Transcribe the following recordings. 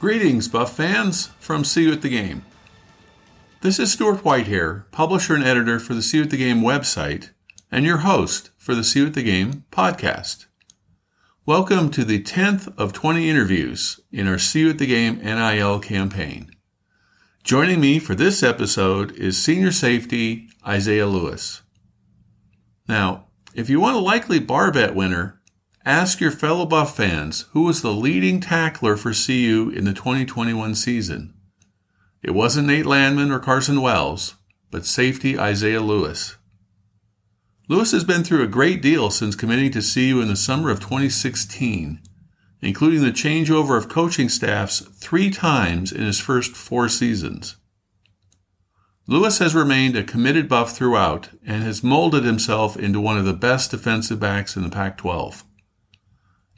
Greetings, Buff fans, from CU at the Game. This is Stuart Whitehair, publisher and editor for the CU at the Game website, and your host for the CU at the Game podcast. Welcome to the 10th of 20 interviews in our CU at the Game NIL campaign. Joining me for this episode is senior safety Isaiah Lewis. Now, if you want a likely bar bet winner, ask your fellow Buff fans who was the leading tackler for CU in the 2021 season. It wasn't Nate Landman or Carson Wells, but safety Isaiah Lewis. Lewis has been through a great deal since committing to CU in the summer of 2016, including the changeover of coaching staffs three times in his first four seasons. Lewis has remained a committed buff throughout and has molded himself into one of the best defensive backs in the Pac 12.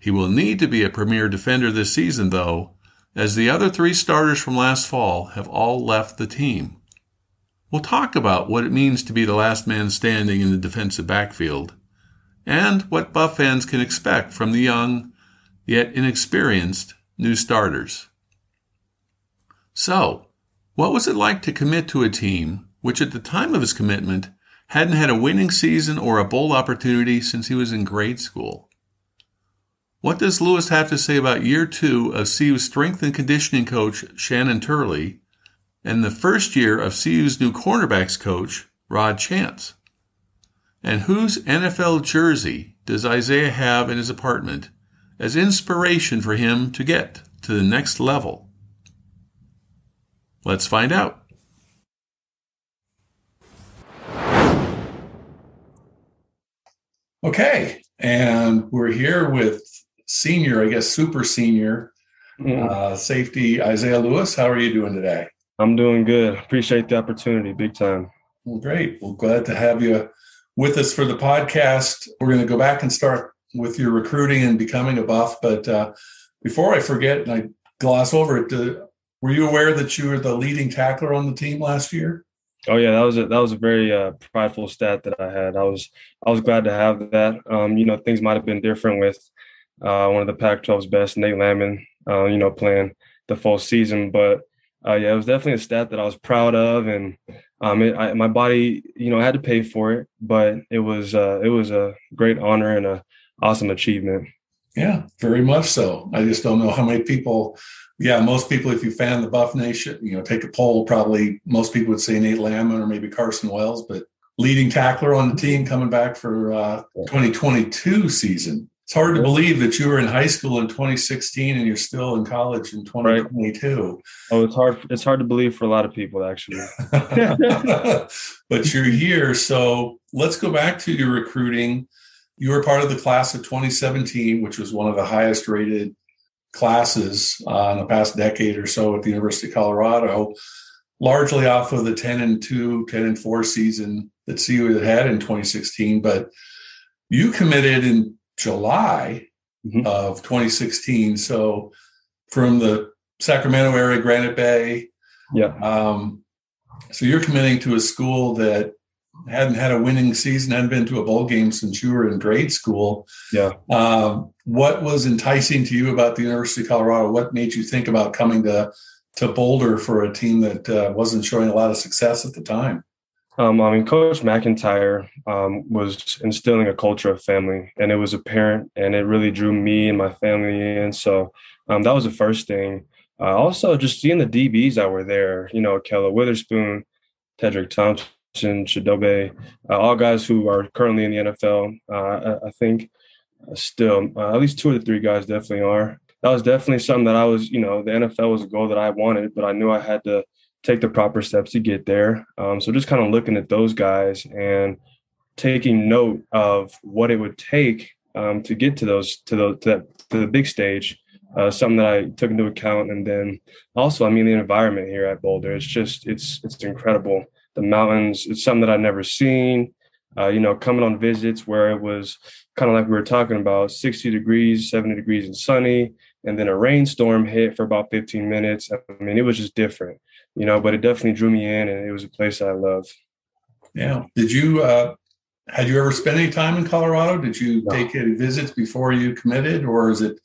He will need to be a premier defender this season, though, as the other three starters from last fall have all left the team. We'll talk about what it means to be the last man standing in the defensive backfield and what Buff fans can expect from the young, yet inexperienced, new starters. So, what was it like to commit to a team which at the time of his commitment hadn't had a winning season or a bowl opportunity since he was in grade school? What does Lewis have to say about year two of CU's strength and conditioning coach, Shannon Turley, and the first year of CU's new cornerbacks coach, Rod Chance? And whose NFL jersey does Isaiah have in his apartment as inspiration for him to get to the next level? Let's find out. Okay, and we're here with senior, I guess, super senior Mm. uh, safety Isaiah Lewis. How are you doing today? I'm doing good. Appreciate the opportunity, big time. Well, great. Well, glad to have you with us for the podcast. We're going to go back and start with your recruiting and becoming a buff. But uh, before I forget and I gloss over it, uh, were you aware that you were the leading tackler on the team last year? Oh yeah, that was a that was a very uh, prideful stat that I had. I was I was glad to have that. Um, you know, things might have been different with uh, one of the Pac-12's best, Nate Landman. Uh, you know, playing the full season, but uh, yeah, it was definitely a stat that I was proud of, and um, it, I, my body, you know, I had to pay for it, but it was uh, it was a great honor and a awesome achievement. Yeah, very much so. I just don't know how many people. Yeah, most people, if you fan the Buff Nation, you know, take a poll, probably most people would say Nate Landman or maybe Carson Wells, but leading tackler on the team coming back for uh, 2022 season. It's hard to believe that you were in high school in 2016 and you're still in college in 2022. Oh, it's hard. It's hard to believe for a lot of people, actually. but you're here. So let's go back to your recruiting. You were part of the class of 2017, which was one of the highest rated classes uh, in the past decade or so at the University of Colorado, largely off of the 10 and 2, 10 and 4 season that CU had had in 2016. But you committed in July Mhm. of 2016. So from the Sacramento area, Granite Bay, Yeah. um, so you're committing to a school that hadn't had a winning season, hadn't been to a bowl game since you were in grade school. Yeah. Um, what was enticing to you about the University of Colorado? What made you think about coming to to Boulder for a team that uh, wasn't showing a lot of success at the time? Um, I mean, Coach MacIntyre um, was instilling a culture of family, and it was apparent, and it really drew me and my family in. So um, that was the first thing. uh, also just seeing the DBs that were there, you know, Ahkello Witherspoon, Tedrick Thompson, Chidobe, uh, all guys who are currently in the NFL. Uh, I, I, think uh, still uh, at least two of the three guys definitely are. That was definitely something that I was, you know, the NFL was a goal that I wanted, but I knew I had to take the proper steps to get there. Um, so just kind of looking at those guys and taking note of what it would take um, to get to those to the to, that, to the big stage. Uh, something that I took into account, and then also, I mean, the environment here at Boulder. It's just it's it's incredible. The mountains. It's something that I've never seen. Uh, you know, coming on visits where it was kind of like we were talking about, 60 degrees, 70 degrees, and sunny, and then a rainstorm hit for about 15 minutes. I mean, it was just different, you know. But it definitely drew me in, and it was a place I loved. Yeah. Did you uh, had you ever spent any time in Colorado? Did you no. take any visits before you committed, or is it?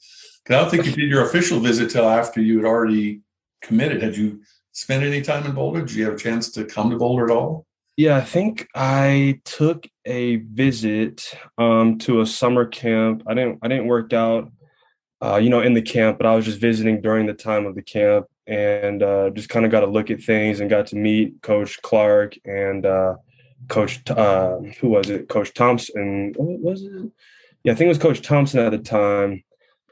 I don't think you did your official visit till after you had already committed. Had you spent any time in Boulder? Did you have a chance to come to Boulder at all? Yeah, I think I took a visit um, to a summer camp. I didn't. I didn't work out, uh, you know, in the camp, but I was just visiting during the time of the camp and uh, just kind of got to look at things and got to meet Coach Clark and. Uh, Coach, uh, who was it? Coach Thompson. Was it? Yeah, I think it was Coach Thompson at the time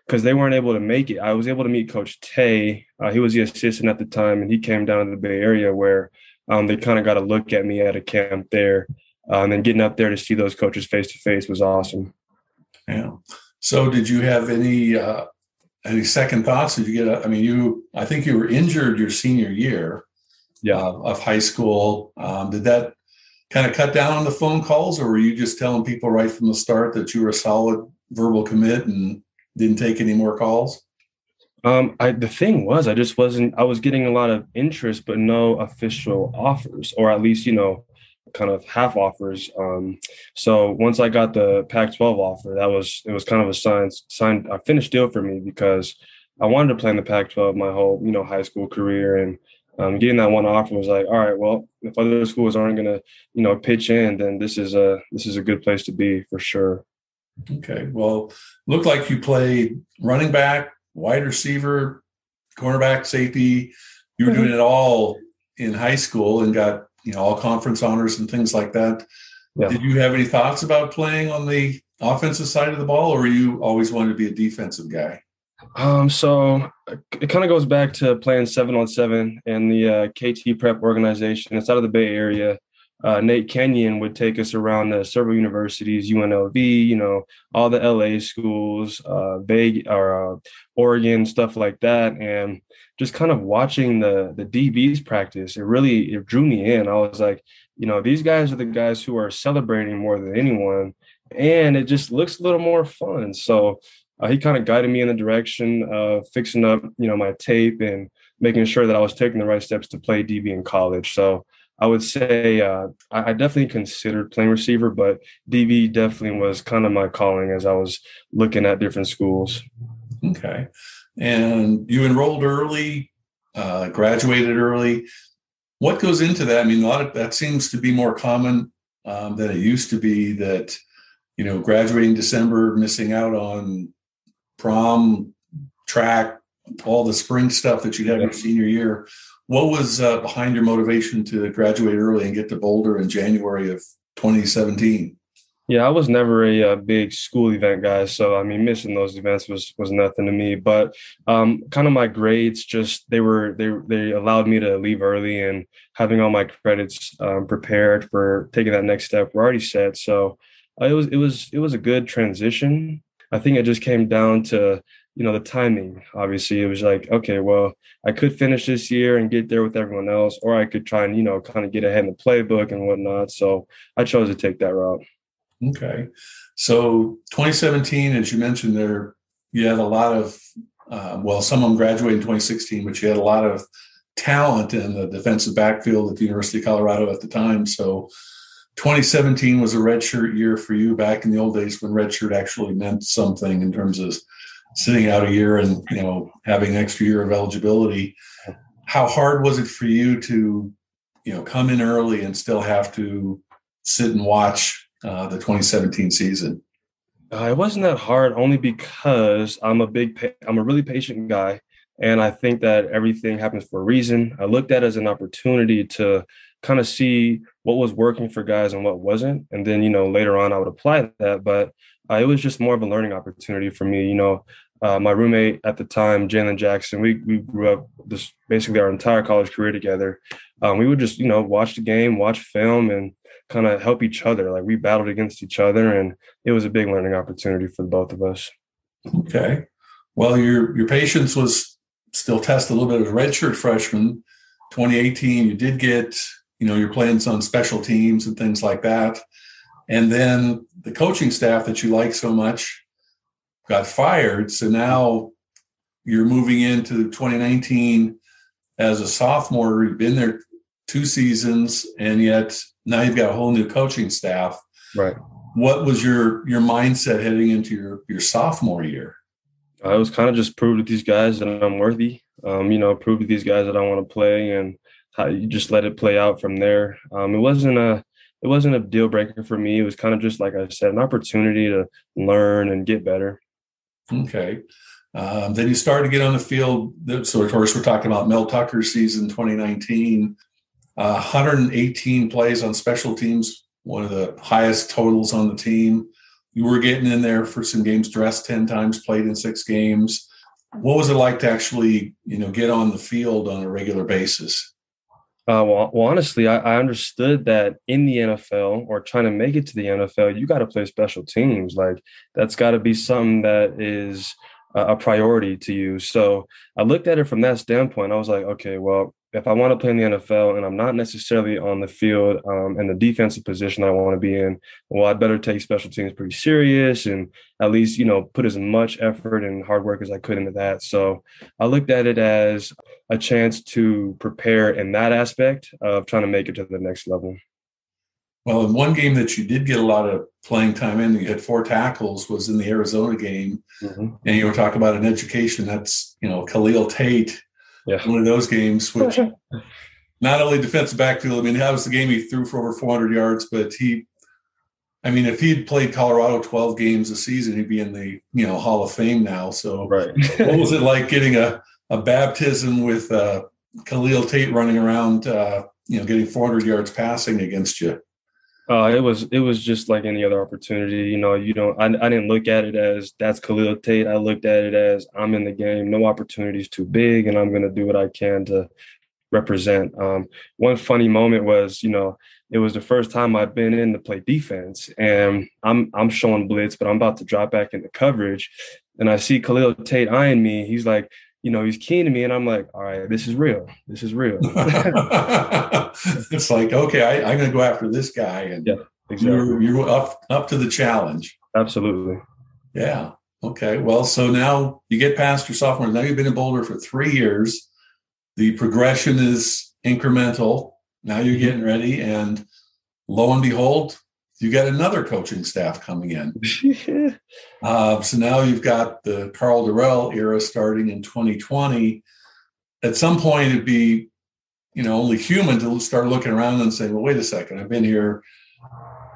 because they weren't able to make it. I was able to meet Coach Tay. Uh, he was the assistant at the time, and he came down to the Bay Area where um, they kind of got a look at me at a camp there. Uh, and getting up there to see those coaches face to face was awesome. Yeah. So, did you have any uh, any second thoughts? Did you get? A, I mean, you. I think you were injured your senior year. Yeah. Uh, of high school. Um, did that kind of cut down on the phone calls, or were you just telling people right from the start that you were a solid verbal commit and didn't take any more calls? Um, I the thing was, I just wasn't. I was getting a lot of interest, but no official offers, or at least you know, kind of half offers. Um, so once I got the Pac-12 offer, that was it was kind of a sign sign a finished deal for me because I wanted to play in the Pac-12 my whole you know high school career, and um, getting that one offer was like, all right, well, if other schools aren't going to, you know, pitch in, then this is a this is a good place to be for sure. Okay, well, looked like you played running back, wide receiver, cornerback, safety. You were mm-hmm. doing it all in high school and got you know all conference honors and things like that. Yeah. Did you have any thoughts about playing on the offensive side of the ball, or you always wanted to be a defensive guy? Um, so it kind of goes back to playing seven on seven and the uh, KT Prep organization. It's out of the Bay Area. Uh, Nate Kenyon would take us around uh, several universities, UNLV, you know, all the LA schools, uh, Vegas or uh, Oregon, stuff like that, and just kind of watching the the DBs practice. It really it drew me in. I was like, you know, these guys are the guys who are celebrating more than anyone, and it just looks a little more fun. So uh, he kind of guided me in the direction of fixing up, you know, my tape and making sure that I was taking the right steps to play DB in college. So I would say uh, I, I, definitely considered playing receiver, but DB definitely was kind of my calling as I was looking at different schools. Okay, and you enrolled early, uh, graduated early. What goes into that? I mean, a lot of that seems to be more common um, than it used to be. That you know, graduating December, missing out on prom, track, all the spring stuff that you had your senior year. What was uh, behind your motivation to graduate early and get to Boulder in January of 2017? Yeah, I was never a, a, uh, big school event guy, so I mean, missing those events was was nothing to me. But um, kind of my grades, just they were they they allowed me to leave early, and having all my credits um, prepared for taking that next step were already set. So uh, it was it was it was a good transition I think it just came down to, you know, the timing. Obviously, it was like, okay, well, I could finish this year and get there with everyone else, or I could try and, you know, kind of get ahead in the playbook and whatnot. So I chose to take that route. Okay. So 2017, as you mentioned there, you had a lot of, uh, well, them graduated in 2016, but you had a lot of talent in the defensive backfield at the University of Colorado at the time. So 2017 was a redshirt year for you back in the old days when redshirt actually meant something in terms of sitting out a year and you know having an extra year of eligibility. How hard was it for you to you know come in early and still have to sit and watch uh, the 2017 season? Uh, it wasn't that hard, only because I'm a big, I'm a really patient guy. And I think that everything happens for a reason. I looked at it as an opportunity to kind of see what was working for guys and what wasn't. And then, you know, later on I would apply that. But uh, it was just more of a learning opportunity for me. You know, uh, my roommate at the time, Jalen Jackson, we, we grew up this basically our entire college career together. Um, we would just, you know, watch the game, watch film, and kind of help each other. Like we battled against each other, and it was a big learning opportunity for both of us. Okay. Well, your your patience was still tested a little bit as redshirt freshman. 2018, you did get, you know, you're playing some special teams and things like that. And then the coaching staff that you like so much got fired. So now you're moving into 2019 as a sophomore. You've been there two seasons, and yet now you've got a whole new coaching staff. Right. What was your your mindset heading into your your sophomore year? I was kind of just prove to these guys that I'm worthy. Um, you know, prove to these guys that I want to play, and how you just let it play out from there. Um, it wasn't a it wasn't a deal breaker for me. It was kind of just like I said, an opportunity to learn and get better. Okay. Um, then you started to get on the field. So, of course, we're talking about Mel Tucker's season 2019. Uh, 118 plays on special teams, one of the highest totals on the team. You were getting in there for some games, dressed 10 times, played in six games. What was it like to actually, you know, get on the field on a regular basis? Uh, well, well, honestly, I, I, understood that in the NFL or trying to make it to the NFL, you got to play special teams. Like that's got to be something that is a, a priority to you. So I looked at it from that standpoint. I was like, okay, well, if I want to play in the NFL and I'm not necessarily on the field um, in the defensive position I want to be in, well, I'd better take special teams pretty serious and at least, you know, put as much effort and hard work as I could into that. So I looked at it as a chance to prepare in that aspect of trying to make it to the next level. Well, in one game that you did get a lot of playing time in, you had four tackles, was in the Arizona game. Mm-hmm. And you were talking about an education that's, you know, Khalil Tate yeah. one of those games, which not only defensive backfield, I mean, that was the game he threw for over 400 yards, but he, I mean, if he'd played Colorado 12 games a season, he'd be in the, you know, Hall of Fame now. So right. what was it like getting a, a baptism with uh, Khalil Tate running around, uh, you know, getting 400 yards passing against you? Uh, it was it was just like any other opportunity. You know, you don't. I, I didn't look at it as that's Khalil Tate. I looked at it as I'm in the game. No opportunity is too big, and I'm going to do what I can to represent. Um, one funny moment was, you know, it was the first time I've been in to play defense, and I'm I'm showing blitz, but I'm about to drop back into coverage, and I see Khalil Tate eyeing me. He's like, you know, he's keen to me, and I'm like, all right, this is real. This is real. it's like, okay, I, am going to go after this guy, and yeah, exactly. you're, you're up up to the challenge. Absolutely. Yeah. Okay. Well, so now you get past your sophomore. Now you've been in Boulder for three years. The progression is incremental. Now you're mm-hmm. getting ready, and lo and behold, you got another coaching staff coming in. uh, so now you've got the Karl Dorrell era starting in 2020. At some point, it'd be, you know, only human to start looking around and saying, "Well, wait a second, I've been here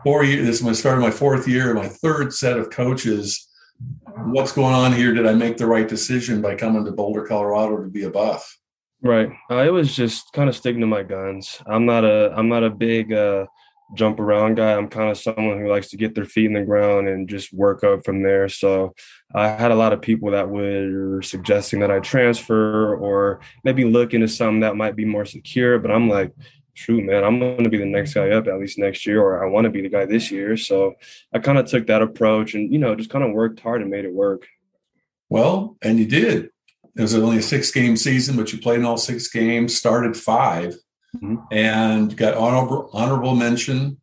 four years. This is my start of my fourth year, my third set of coaches. What's going on here? Did I make the right decision by coming to Boulder, Colorado, to be a buff?" Right. It was just kind of sticking to my guns. I'm not a I'm not a big uh, jump around guy. I'm kind of someone who likes to get their feet in the ground and just work up from there. So I had a lot of people that were suggesting that I transfer or maybe look into something that might be more secure. But I'm like, shoot, man, I'm going to be the next guy up at least next year, or I want to be the guy this year. So I kind of took that approach and, you know, just kind of worked hard and made it work. Well, and you did. It was only a six game season, but you played in all six games, started five mm-hmm. and got honorable honorable mention,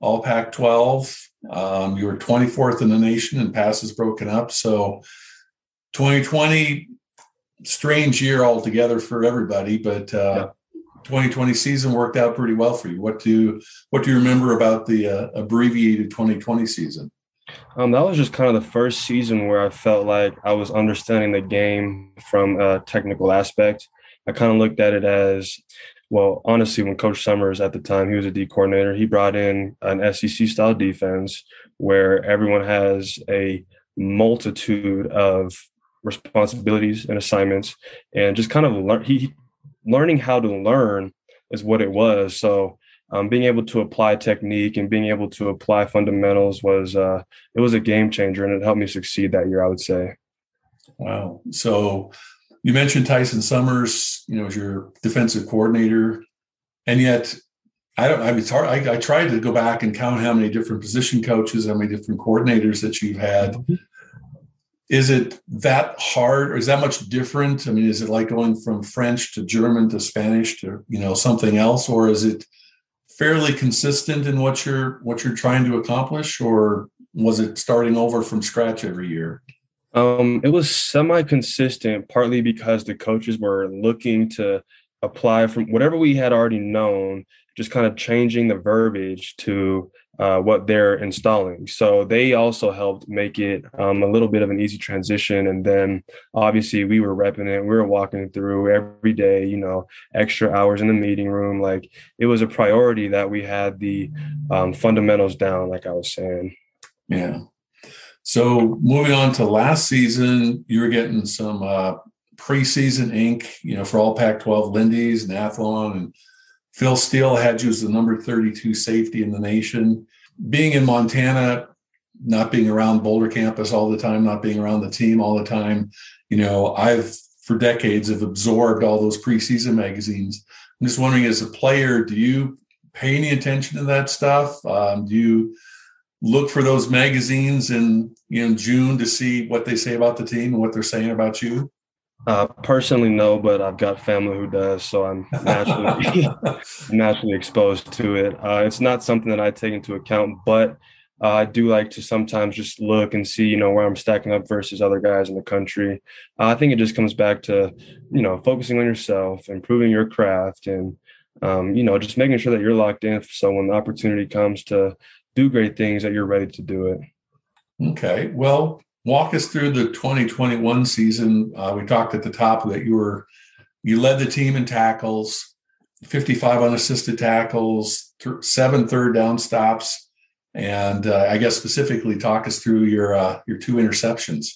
all Pac-12. Um, you were 24th in the nation and passes broken up. So 2020, strange year altogether for everybody, but uh, yeah. 2020 season worked out pretty well for you. What do what do you remember about the uh, abbreviated 2020 season? Um, that was just kind of the first season where I felt like I was understanding the game from a technical aspect. I kind of looked at it as well, honestly, when Coach Summers at the time, he was a D coordinator, he brought in an SEC style defense where everyone has a multitude of responsibilities and assignments, and just kind of learn. He learning how to learn is what it was. So um, being able to apply technique and being able to apply fundamentals was uh, it was a game changer, and it helped me succeed that year. I would say. Wow. So you mentioned Tyson Summers, you know, as your defensive coordinator, and yet I don't. I mean, it's hard. I, I tried to go back and count how many different position coaches, how many different coordinators that you've had. Mm-hmm. Is it that hard, or is that much different? I mean, is it like going from French to German to Spanish to you know something else, or is it fairly consistent in what you're what you're trying to accomplish, or was it starting over from scratch every year? Um, it was semi-consistent, partly because the coaches were looking to apply from whatever we had already known, just kind of changing the verbiage to uh, what they're installing. So they also helped make it um, a little bit of an easy transition. And then obviously we were repping it. We were walking through every day, you know, extra hours in the meeting room. Like it was a priority that we had the um, fundamentals down, like I was saying. Yeah. So moving on to last season, you were getting some uh, preseason ink, you know, for all Pac-12 Lindy's and Athlon, and Phil Steele had you as the number 32 safety in the nation. Being in Montana, not being around Boulder campus all the time, not being around the team all the time, you know, I've for decades have absorbed all those preseason magazines. I'm just wondering, as a player, do you pay any attention to that stuff? Um, do you look for those magazines in you know June to see what they say about the team and what they're saying about you? Uh, personally, no, but I've got family who does, so I'm naturally naturally exposed to it. Uh, it's not something that I take into account, but uh, I do like to sometimes just look and see, you know, where I'm stacking up versus other guys in the country. Uh, I think it just comes back to, you know, focusing on yourself, improving your craft, and um, you know, just making sure that you're locked in. So when the opportunity comes to do great things that you're ready to do it. Okay. Well, walk us through the 2021 season. Uh, we talked at the top that you were you led the team in tackles, 55 unassisted tackles, th- seven third down stops, and uh, I guess specifically talk us through your uh, your two interceptions.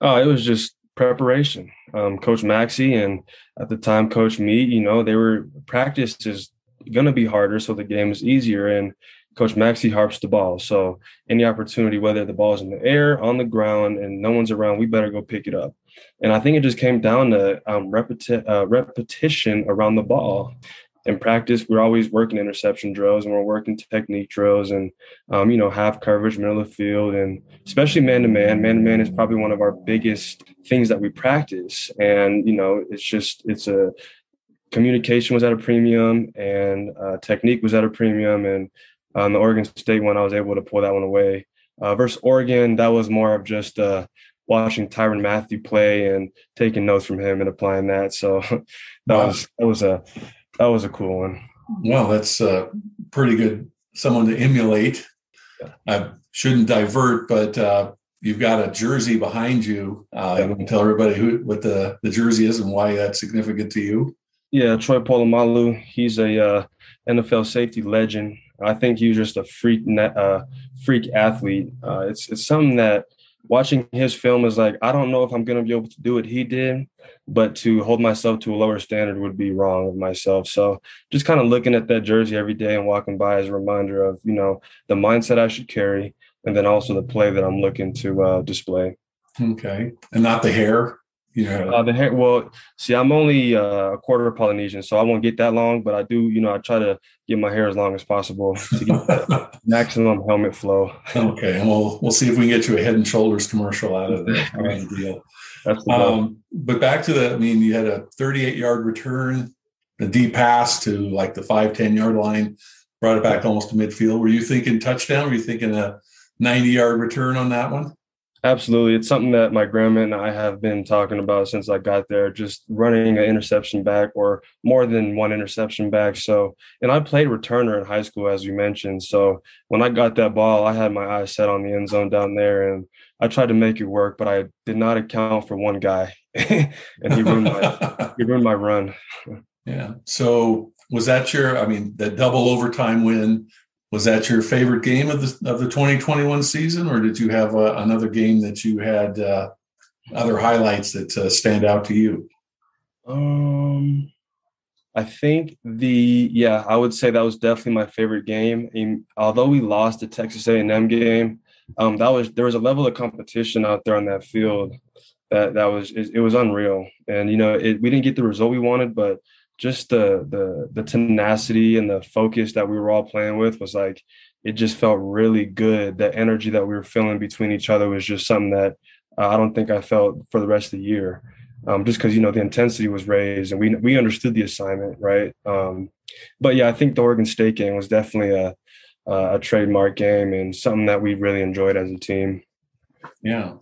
Oh, it was just preparation. Um, Coach Maxie and at the time Coach Mead, you know, they were practice is going to be harder, so the game is easier. And Coach Maxie harps the ball. So any opportunity, whether the ball is in the air, on the ground, and no one's around, we better go pick it up. And I think it just came down to um, repeti- uh, repetition around the ball. In practice, we're always working interception drills and we're working technique drills and, um, you know, half coverage, middle of the field, and especially man to man. Man to man is probably one of our biggest things that we practice. And, you know, it's just, it's a, communication was at a premium and uh, technique was at a premium and um, the Oregon State one, I was able to pull that one away. Uh, versus Oregon, that was more of just uh, watching Tyrann Mathieu play and taking notes from him and applying that. So that wow. was that was a that was a cool one. Well, that's uh, pretty good. Someone to emulate. I shouldn't divert, but uh, you've got a jersey behind you. Uh, you want to tell everybody who what the the jersey is and why that's significant to you? Yeah, Troy Polamalu. He's a uh, NFL safety legend. I think he was just a freak, uh, freak athlete. Uh, it's it's something that watching his film is like I don't know if I'm going to be able to do what he did, but to hold myself to a lower standard would be wrong of myself. So just kind of looking at that jersey every day and walking by as a reminder of you know the mindset I should carry, and then also the play that I'm looking to uh, display. Okay, and not the hair. Yeah. Uh, the hair. Well, see, I'm only uh, a quarter Polynesian, so I won't get that long. But I do, you know, I try to get my hair as long as possible to get maximum helmet flow. okay, and we'll we'll see if we can get you a Head and Shoulders commercial out of the deal. That's the um, but back to the. I mean, you had a 38 yard return, a deep pass to like the five ten yard line, brought it back almost to midfield. Were you thinking touchdown? Were you thinking a 90 yard return on that one? Absolutely. It's something that my grandma and I have been talking about since I got there, just running an interception back or more than one interception back. So, and I played returner in high school, as you mentioned. So when I got that ball, I had my eyes set on the end zone down there and I tried to make it work, but I did not account for one guy and he ruined my, he ruined my run. Yeah. So was that your, I mean, that double overtime win was that your favorite game of the of the 2021 season, or did you have uh, another game that you had uh, other highlights that uh, stand out to you? Um, I think the yeah, I would say that was definitely my favorite game. And although we lost the Texas A&M game, um, that was there was a level of competition out there on that field that that was it, it was unreal. And you know, it, we didn't get the result we wanted, but just the the the tenacity and the focus that we were all playing with was like it just felt really good. The energy that we were feeling between each other was just something that uh, I don't think I felt for the rest of the year. Um, just because you know the intensity was raised and we we understood the assignment, right? Um, but yeah, I think the Oregon State game was definitely a a trademark game and something that we really enjoyed as a team. Yeah,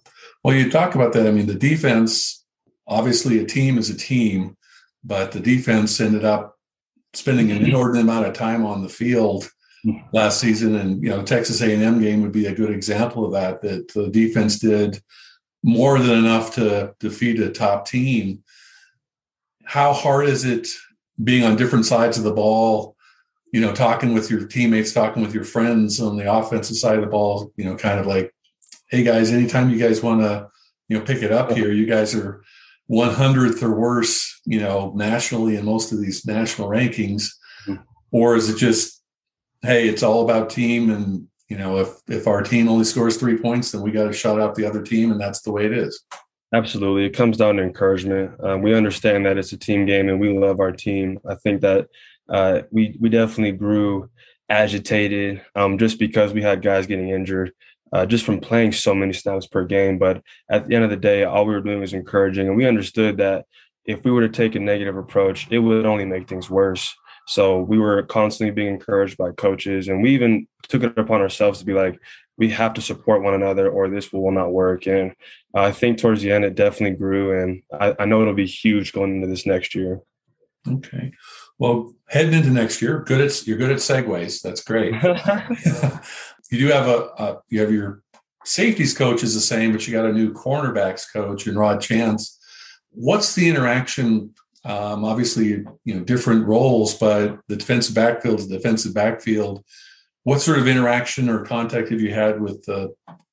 well, you talk about that. I mean, the defense, obviously, a team is a team, but the defense ended up spending an mm-hmm. inordinate amount of time on the field mm-hmm. last season, and you know, Texas A&M game would be a good example of that. That the defense did more than enough to defeat a top team. How hard is it being on different sides of the ball? You know, talking with your teammates, talking with your friends on the offensive side of the ball. You know, kind of like, hey guys, anytime you guys want to, you know, pick it up here, you guys are 100th or worse, you know, nationally in most of these national rankings, mm-hmm. or is it just, hey, it's all about team and you know, if if our team only scores three points, then we got to shut out the other team, and that's the way it is. Absolutely, it comes down to encouragement. Um, we understand that it's a team game, and we love our team. I think that uh, we we definitely grew agitated um, just because we had guys getting injured. Uh, just from playing so many snaps per game. But at the end of the day, all we were doing was encouraging, and we understood that if we were to take a negative approach, it would only make things worse. So we were constantly being encouraged by coaches, and we even took it upon ourselves to be like, we have to support one another, or this will, will not work. And I think towards the end, it definitely grew, and I, I know it'll be huge going into this next year. Okay. Well, heading into next year, good at you're good at segues. That's great. you do have a, a you have your safeties coach is the same, but you got a new cornerbacks coach in Rod Chance. What's the interaction um, obviously, you know, different roles, but the defensive backfield is defensive backfield. What sort of interaction or contact have you had with uh,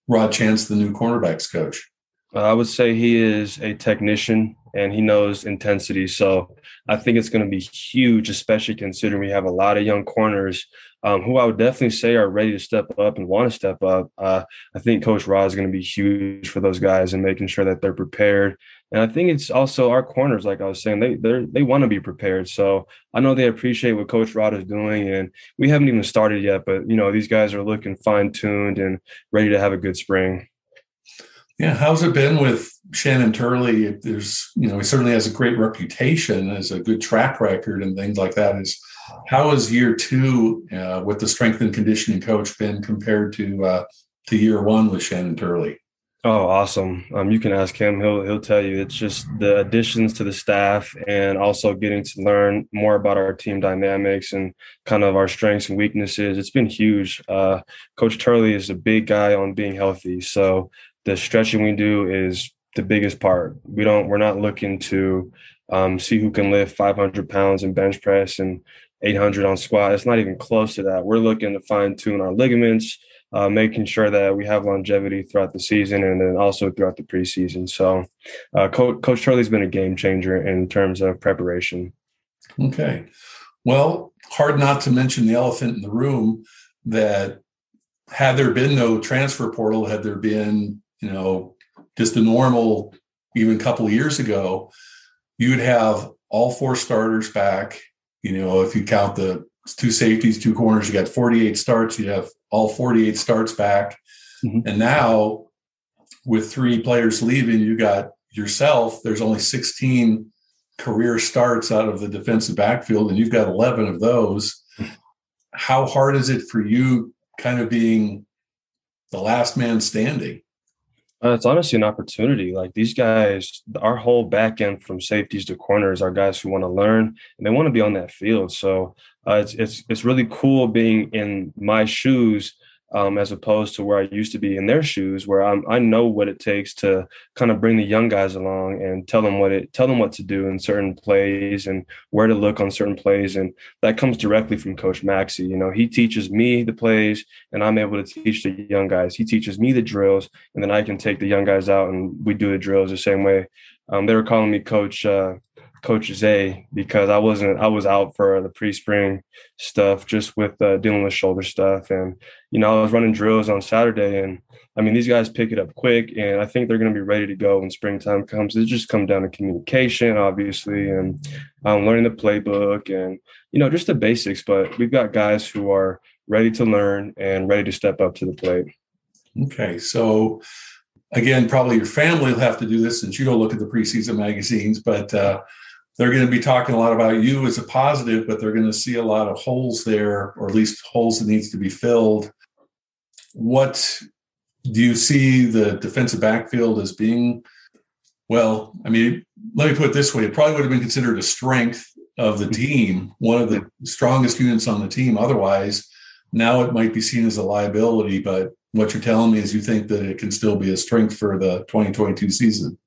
Rod Chance, the new cornerbacks coach? I would say he is a technician and he knows intensity. So I think it's going to be huge, especially considering we have a lot of young corners um, who I would definitely say are ready to step up and want to step up. Uh, I think Coach Rod is going to be huge for those guys and making sure that they're prepared. And I think it's also our corners, like I was saying, they they they want to be prepared. So I know they appreciate what Coach Rod is doing, and we haven't even started yet. But you know, these guys are looking fine tuned and ready to have a good spring. Yeah, how's it been with Shannon Turley? There's, you know, he certainly has a great reputation as a good track record and things like that. Is how has year two uh, with the strength and conditioning coach been compared to uh, to year one with Shannon Turley? Oh, awesome! Um, you can ask him; he'll he'll tell you. It's just the additions to the staff, and also getting to learn more about our team dynamics and kind of our strengths and weaknesses. It's been huge. Uh, Coach Turley is a big guy on being healthy, so the stretching we do is the biggest part. We don't. We're not looking to um, see who can lift 500 pounds in bench press and 800 on squat. It's not even close to that. We're looking to fine tune our ligaments, uh, making sure that we have longevity throughout the season and then also throughout the preseason. So, uh, Coach, Coach Turley's been a game changer in terms of preparation. Okay. Well, hard not to mention the elephant in the room that had there been no transfer portal, had there been, you know, just a normal, even a couple years ago, you'd have all four starters back you know, if you count the two safeties, two corners, you got 48 starts, you have all 48 starts back. Mm-hmm. And now with three players leaving, you got yourself, there's only 16 career starts out of the defensive backfield, and you've got 11 of those. How hard is it for you kind of being the last man standing? Uh, it's honestly an opportunity. Like these guys, our whole back end from safeties to corners are guys who want to learn and they want to be on that field. So uh, it's it's it's really cool being in my shoes um, as opposed to where I used to be in their shoes, where I'm, I know what it takes to kind of bring the young guys along and tell them what it, tell them what to do in certain plays and where to look on certain plays, and that comes directly from Coach Maxie. You know, he teaches me the plays, and I'm able to teach the young guys. He teaches me the drills, and then I can take the young guys out and we do the drills the same way. Um, they were calling me Coach. Uh, Coach Zay because I wasn't I was out for the pre-spring stuff just with uh, dealing with shoulder stuff and you know I was running drills on Saturday and I mean these guys pick it up quick and I think they're going to be ready to go when springtime comes. It just comes down to communication obviously and um, learning the playbook and you know just the basics. But we've got guys who are ready to learn and ready to step up to the plate. Okay, so again, probably your family will have to do this since you don't look at the preseason magazines, but uh, they're going to be talking a lot about you as a positive, but they're going to see a lot of holes there, or at least holes that needs to be filled. What do you see the defensive backfield as being? Well, I mean, let me put it this way: it probably would have been considered a strength of the team, one of the strongest units on the team. Otherwise, now it might be seen as a liability. But what you're telling me is you think that it can still be a strength for the 2022 season.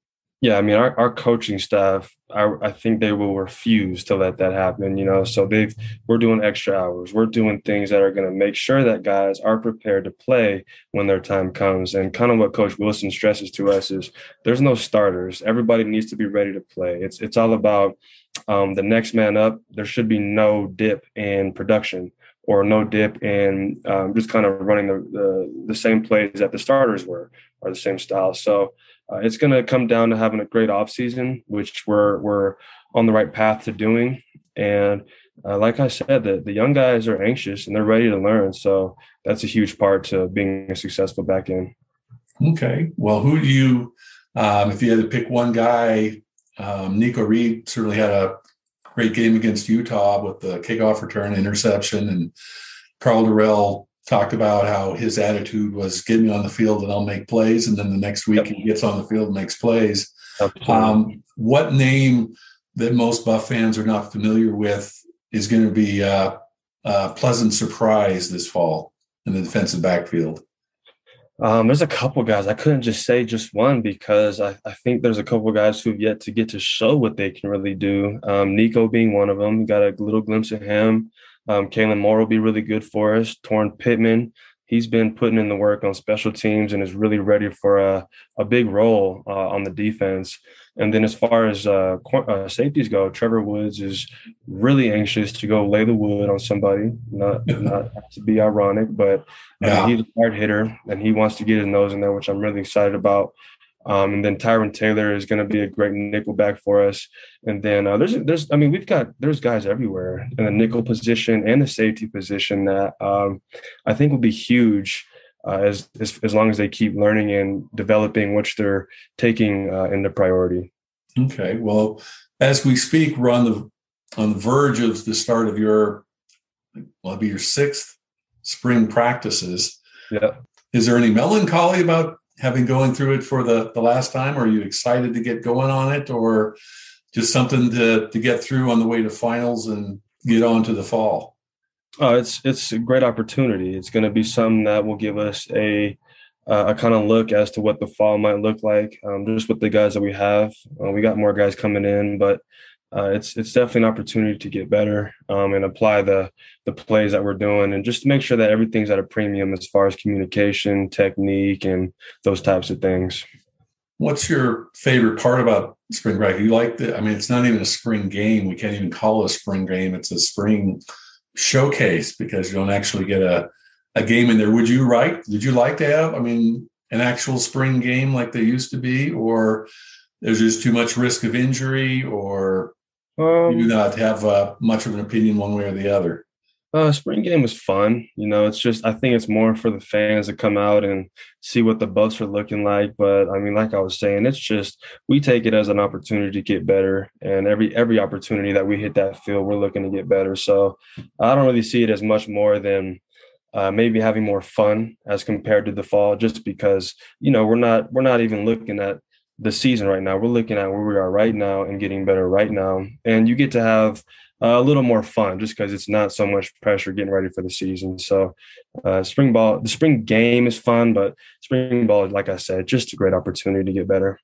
Yeah, I mean, our, our coaching staff, I, I think they will refuse to let that happen. You know, so they've we're doing extra hours. We're doing things that are going to make sure that guys are prepared to play when their time comes. And kind of what Coach Wilson stresses to us is there's no starters. Everybody needs to be ready to play. It's it's all about um, the next man up. There should be no dip in production or no dip in um, just kind of running the, the the same plays that the starters were or the same style. So uh, it's going to come down to having a great off season, which we're we're on the right path to doing. And uh, like I said, the the young guys are anxious and they're ready to learn. So that's a huge part to being a successful back end. Okay. Well, who do you, um, if you had to pick one guy, um, Nikko Reed certainly had a great game against Utah with the kickoff return interception, and Karl Dorrell talked about how his attitude was get me on the field and I'll make plays. And then the next week yep. he gets on the field and makes plays. Um, what name that most Buff fans are not familiar with is going to be uh, a pleasant surprise this fall in the defensive backfield? Um, there's a couple guys. I couldn't just say just one because I, I think there's a couple guys who've yet to get to show what they can really do. Um, Nikko being one of them. got a little glimpse of him. Um, Kalen Moore will be really good for us. Toren Pittman, he's been putting in the work on special teams and is really ready for a, a big role uh, on the defense. And then as far as uh, uh, safeties go, Trevor Woods is really anxious to go lay the wood on somebody. Not not to be ironic, but yeah. he's a hard hitter and he wants to get his nose in there, which I'm really excited about. Um, and then Tyrin Taylor is going to be a great nickel back for us. And then uh, there's there's I mean we've got there's guys everywhere in the nickel position and the safety position that um, I think will be huge uh, as, as as long as they keep learning and developing, which they're taking uh, into priority. Okay, well, as we speak, we're on the on the verge of the start of your well, it'll be your sixth spring practices. Yeah. Is there any melancholy about having going through it for the the last time? Are you excited to get going on it, or just something to to get through on the way to finals and get on to the fall? Oh, it's it's a great opportunity. It's going to be something that will give us a uh, a kind of look as to what the fall might look like, um, just with the guys that we have. Uh, we got more guys coming in, but uh, it's it's definitely an opportunity to get better um, and apply the the plays that we're doing, and just to make sure that everything's at a premium as far as communication, technique, and those types of things. What's your favorite part about spring break? You like the? I mean, it's not even a spring game. We can't even call it a spring game. It's a spring showcase because you don't actually get a a game in there. Would you write? Did you like to have? I mean, an actual spring game like they used to be, or there's just too much risk of injury, or um, you do not have uh, much of an opinion one way or the other. Uh, spring game was fun. You know, it's just I think it's more for the fans to come out and see what the Buffs are looking like. But I mean, like I was saying, it's just we take it as an opportunity to get better, and every every opportunity that we hit that field, we're looking to get better. So I don't really see it as much more than uh, maybe having more fun as compared to the fall, just because you know we're not we're not even looking at the season right now. We're looking at where we are right now and getting better right now. And you get to have uh, a little more fun just because it's not so much pressure getting ready for the season. So, uh, spring ball, the spring game is fun, but spring ball, like I said, just a great opportunity to get better.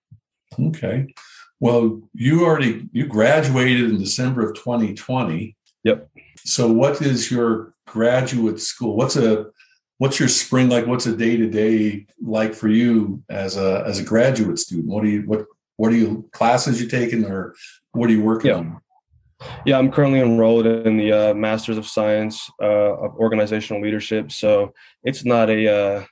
Okay. Well, you already you graduated in December of 2020. Yep. So, what is your graduate school? What's a what's your spring like? What's a day to day like for you as a as a graduate student? What do you what what are you classes you taking or what are you working yeah. on? Yeah, I'm currently enrolled in the uh, Masters of Science uh, of Organizational Leadership. So it's not a uh,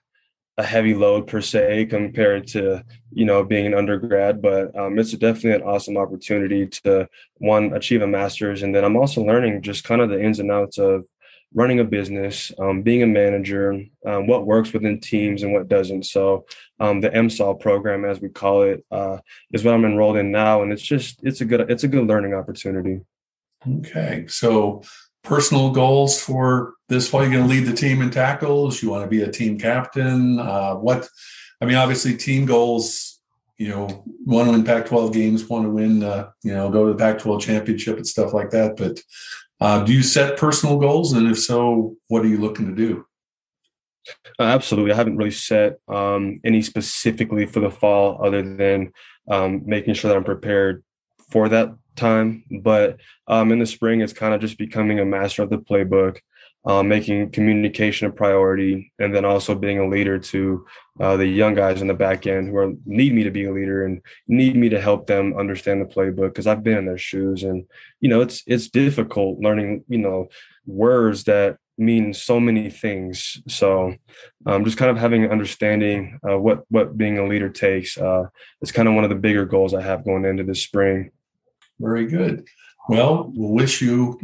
a heavy load per se compared to you know being an undergrad, but um, it's definitely an awesome opportunity to one achieve a master's, and then I'm also learning just kind of the ins and outs of running a business, um, being a manager, um, what works within teams and what doesn't. So um, the MSOL program, as we call it, uh, is what I'm enrolled in now, and it's just it's a good it's a good learning opportunity. Okay. So personal goals for this fall, you're going to lead the team in tackles. You want to be a team captain. Uh, what, I mean, obviously team goals, you know, want to win Pac-12 games, want to win, uh, you know, go to the Pac-12 championship and stuff like that. But uh, do you set personal goals? And if so, what are you looking to do? Uh, absolutely. I haven't really set um, any specifically for the fall other than um, making sure that I'm prepared for that time. But um, in the spring, it's kind of just becoming a master of the playbook, um, making communication a priority, and then also being a leader to uh, the young guys in the back end who are, need me to be a leader and need me to help them understand the playbook because I've been in their shoes and you know it's it's difficult learning you know words that mean so many things. So um, just kind of having an understanding uh, what what being a leader takes uh, is kind of one of the bigger goals I have going into this spring. Very good. Well, we'll wish you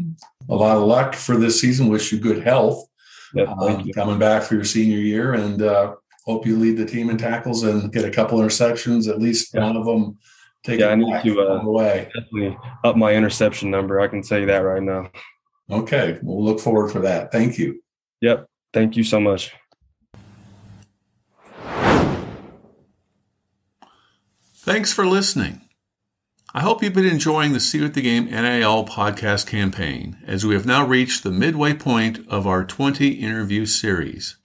a lot of luck for this season. Wish you good health Yep, um, you. coming back for your senior year, and uh, hope you lead the team in tackles and get a couple interceptions. At least Yeah. one of them take Yeah, it I need back to, uh, all the way. Definitely up my interception number. I can tell you that right now. Okay, we'll look forward for that. Thank you. Yep. Thank you so much. Thanks for listening. I hope you've been enjoying the CU at the Game NIL podcast campaign as we have now reached the midway point of our 20 interview series.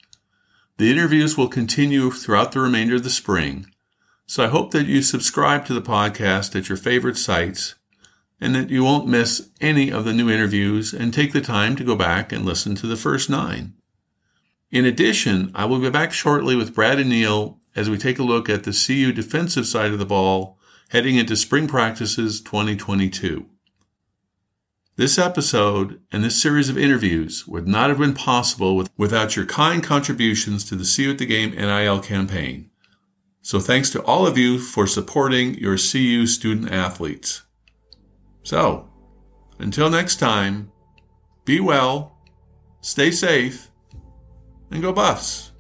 The interviews will continue throughout the remainder of the spring, so I hope that you subscribe to the podcast at your favorite sites and that you won't miss any of the new interviews and take the time to go back and listen to the first nine. In addition, I will be back shortly with Brad and Neil as we take a look at the CU defensive side of the ball heading into spring practices 2022. This episode and this series of interviews would not have been possible with, without your kind contributions to the CU at the Game NIL campaign. So thanks to all of you for supporting your CU student athletes. So, until next time, be well, stay safe, and go Buffs.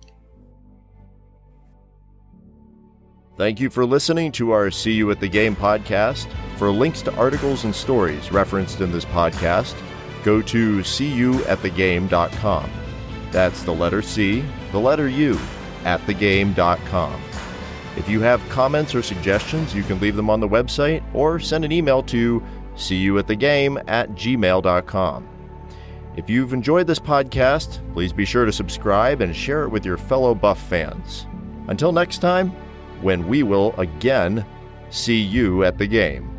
Thank you for listening to our CU at the Game podcast. For links to articles and stories referenced in this podcast, go to cuatthegame.com. That's the letter C, the letter U, at thegame.com. If you have comments or suggestions, you can leave them on the website or send an email to cuyatthegame at gmail.com. If you've enjoyed this podcast, please be sure to subscribe and share it with your fellow Buff fans. Until next time, when we will again see you at the game.